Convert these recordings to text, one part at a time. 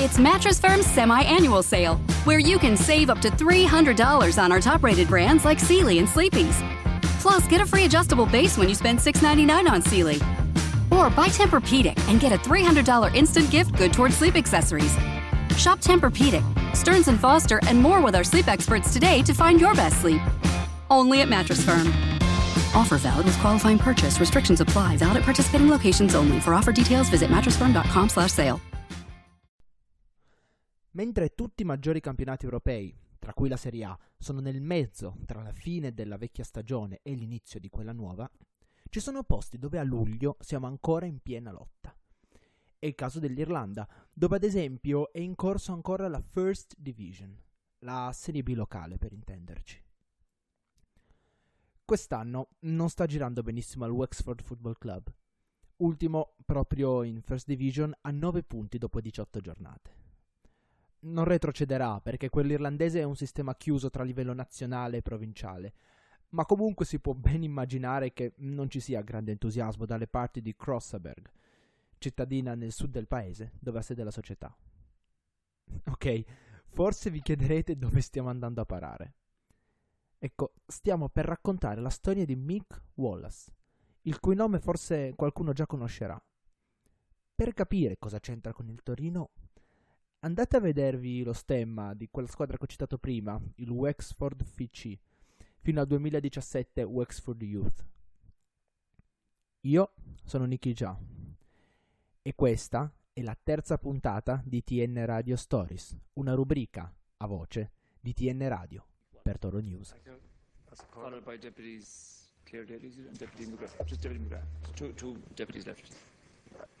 It's Mattress Firm's semi annual sale, where you can save up to $300 on our top rated brands like Sealy and Sleepy's. Plus, get a free adjustable base when you spend $6.99 on Sealy. Or buy Tempur-Pedic and get a $300 instant gift good towards sleep accessories. Shop Tempur-Pedic, Stearns & Foster, and more with our sleep experts today to find your best sleep. Only at Mattress Firm. Offer valid with qualifying purchase. Restrictions apply. Valid at participating locations only. For offer details, visit mattressfirm.com slash sale. Mentre tutti i maggiori campionati europei, tra cui la Serie A, sono nel mezzo tra la fine della vecchia stagione e l'inizio di quella nuova, ci sono posti dove a luglio siamo ancora in piena lotta. È il caso dell'Irlanda, dove ad esempio è in corso ancora la First Division, la Serie B locale per intenderci. Quest'anno non sta girando benissimo al Wexford Football Club, ultimo proprio in First Division a 9 punti dopo 18 giornate. Non retrocederà perché quell'irlandese è un sistema chiuso tra livello nazionale e provinciale, ma comunque si può ben immaginare che non ci sia grande entusiasmo dalle parti di Crossaberg, cittadina nel sud del paese dove ha sede la società. Ok, forse vi chiederete dove stiamo andando a parare. Ecco, stiamo per raccontare la storia di Mick Wallace, il cui nome forse qualcuno già conoscerà. Per capire cosa c'entra con il Torino, andate a vedervi lo stemma di quella squadra che ho citato prima, il Wexford FC, fino al 2017 Wexford Youth. Io sono Nicky Già e questa è la terza puntata di TN Radio Stories, una rubrica a voce di TN Radio per Toro News. Followed by deputies, Daly and Deputy McGrath. Just Deputy McGrath. Two, two deputies left.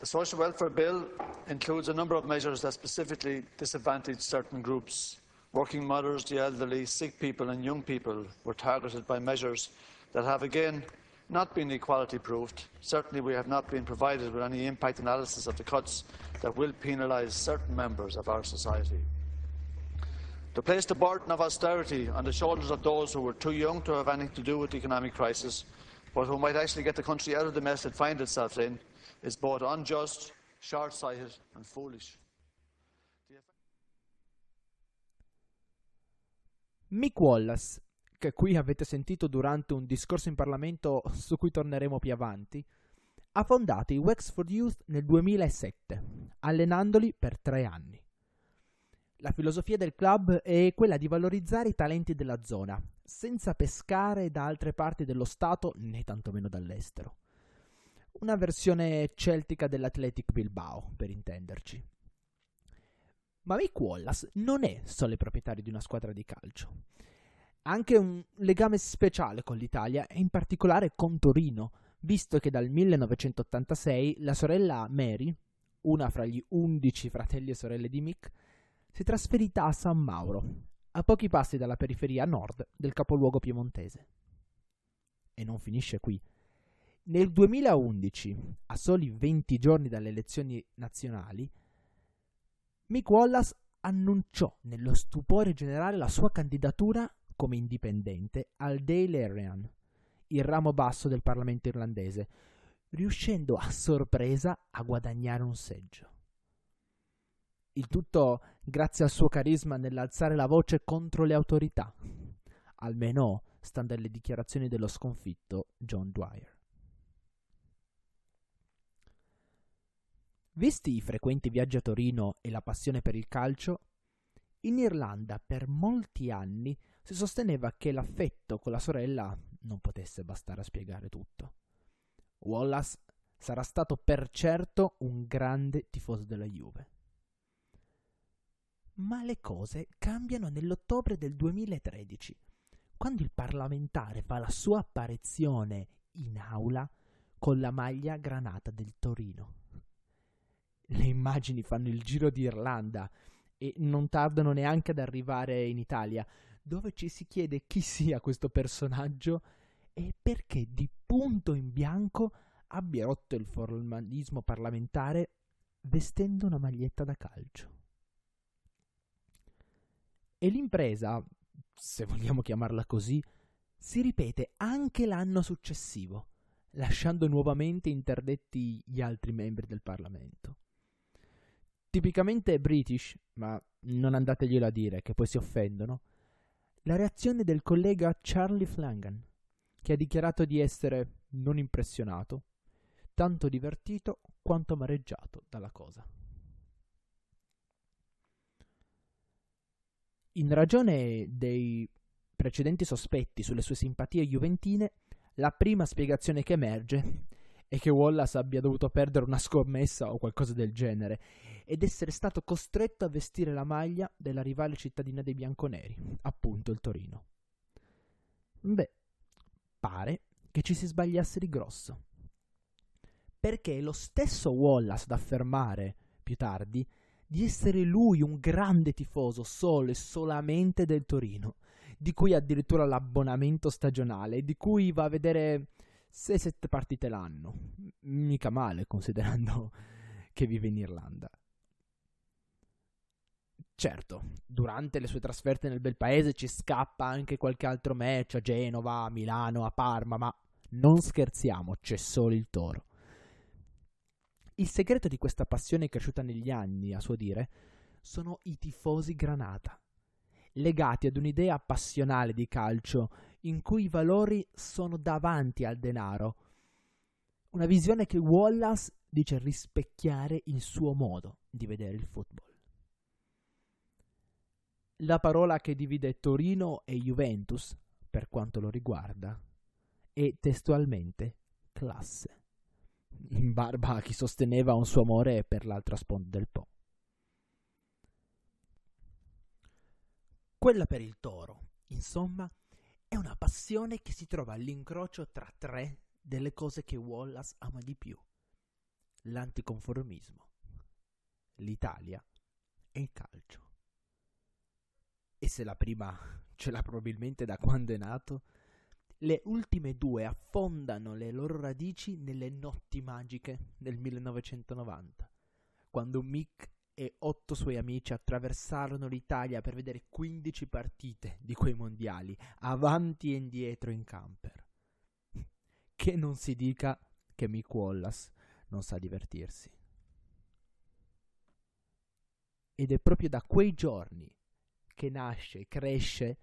The social welfare bill includes a number of measures that specifically disadvantage certain groups. Working mothers, the elderly, sick people and young people were targeted by measures that have again not been equality proofed. Certainly we have not been provided with any impact analysis of the cuts that will penalise certain members of our society. To place the burden of austerity on the shoulders of those who were too young to have anything to do with the economic crisis, but who might actually get the country out of the mess it finds itself in, is both unjust, short-sighted and foolish. Mick Wallace, che qui avete sentito durante un discorso in Parlamento su cui torneremo più avanti, ha fondato i Wexford Youth nel 2007, allenandoli per tre anni. La filosofia del club è quella di valorizzare i talenti della zona, senza pescare da altre parti dello Stato né tantomeno dall'estero. Una versione celtica dell'Athletic Bilbao, per intenderci. Ma Mick Wallace non è solo il proprietario di una squadra di calcio. Ha anche un legame speciale con l'Italia e in particolare con Torino, visto che dal 1986 la sorella Mary, una fra gli undici fratelli e sorelle di Mick, si è trasferita a San Mauro, a pochi passi dalla periferia nord del capoluogo piemontese. E non finisce qui. Nel 2011, a soli 20 giorni dalle elezioni nazionali, Mick Wallace annunciò nello stupore generale la sua candidatura come indipendente al Dáil Éireann, il ramo basso del Parlamento irlandese, riuscendo a sorpresa a guadagnare un seggio. Il tutto grazie al suo carisma nell'alzare la voce contro le autorità, almeno stando alle dichiarazioni dello sconfitto John Dwyer. Visti i frequenti viaggi a Torino e la passione per il calcio, in Irlanda per molti anni si sosteneva che l'affetto con la sorella non potesse bastare a spiegare tutto. Wallace sarà stato per certo un grande tifoso della Juve. Ma le cose cambiano nell'ottobre del 2013, quando il parlamentare fa la sua apparizione in aula con la maglia granata del Torino. Le immagini fanno il giro d'Irlanda e non tardano neanche ad arrivare in Italia, dove ci si chiede chi sia questo personaggio e perché di punto in bianco abbia rotto il formalismo parlamentare vestendo una maglietta da calcio. E l'impresa, se vogliamo chiamarla così, si ripete anche l'anno successivo, lasciando nuovamente interdetti gli altri membri del Parlamento. tipicamente british, ma non andateglielo a dire che poi si offendono, la reazione del collega Charlie Flanagan, che ha dichiarato di essere non impressionato, tanto divertito quanto amareggiato dalla cosa. In ragione dei precedenti sospetti sulle sue simpatie juventine, la prima spiegazione che emerge è che Wallace abbia dovuto perdere una scommessa o qualcosa del genere ed essere stato costretto a vestire la maglia della rivale cittadina dei bianconeri, appunto il Torino. Beh, pare che ci si sbagliasse di grosso. Perché lo stesso Wallace ad affermare più tardi di essere lui un grande tifoso solo e solamente del Torino, di cui addirittura l'abbonamento stagionale, di cui va a vedere 6-7 partite l'anno. Mica male considerando che vive in Irlanda. Certo, durante le sue trasferte nel bel paese ci scappa anche qualche altro match a Genova, a Milano, a Parma, ma non scherziamo, c'è solo il toro. Il segreto di questa passione cresciuta negli anni, a suo dire, sono i tifosi granata, legati ad un'idea passionale di calcio in cui i valori sono davanti al denaro. Una visione che Wallace dice rispecchiare il suo modo di vedere il football. La parola che divide Torino e Juventus, per quanto lo riguarda, è testualmente classe in barba a chi sosteneva un suo amore per l'altra sponda del Po. Quella per il toro, insomma, è una passione che si trova all'incrocio tra tre delle cose che Wallace ama di più. L'anticonformismo, l'Italia e il calcio. E se la prima ce l'ha probabilmente da quando è nato, le ultime due affondano le loro radici nelle notti magiche del 1990, quando Mick e otto suoi amici attraversarono l'Italia per vedere 15 partite di quei mondiali, avanti e indietro in camper. Che non si dica che Mick Wallace non sa divertirsi. Ed è proprio da quei giorni che nasce e cresce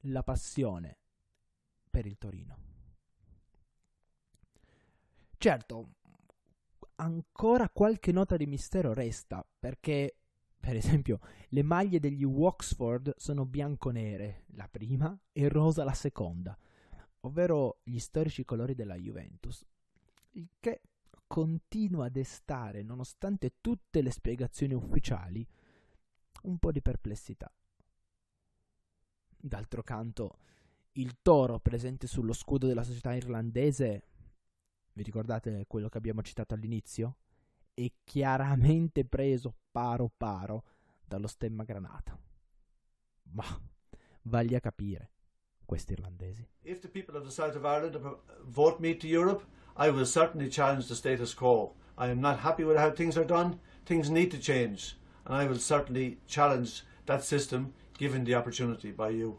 la passione per il Torino. Certo, ancora qualche nota di mistero resta, perché, per esempio, le maglie degli Oxford sono bianco-nere, la prima, e rosa la seconda, ovvero gli storici colori della Juventus, il che continua a destare, nonostante tutte le spiegazioni ufficiali, un po' di perplessità. D'altro canto, il toro presente sullo scudo della società irlandese, vi ricordate quello che abbiamo citato all'inizio? È chiaramente preso paro paro dallo stemma granata. Ma vagli a capire questi irlandesi. If the people of the south of Ireland vote me to Europe, I will certainly challenge the status quo. I am not happy with how things are done. Things need to change. And I will certainly challenge that system given the opportunity by you.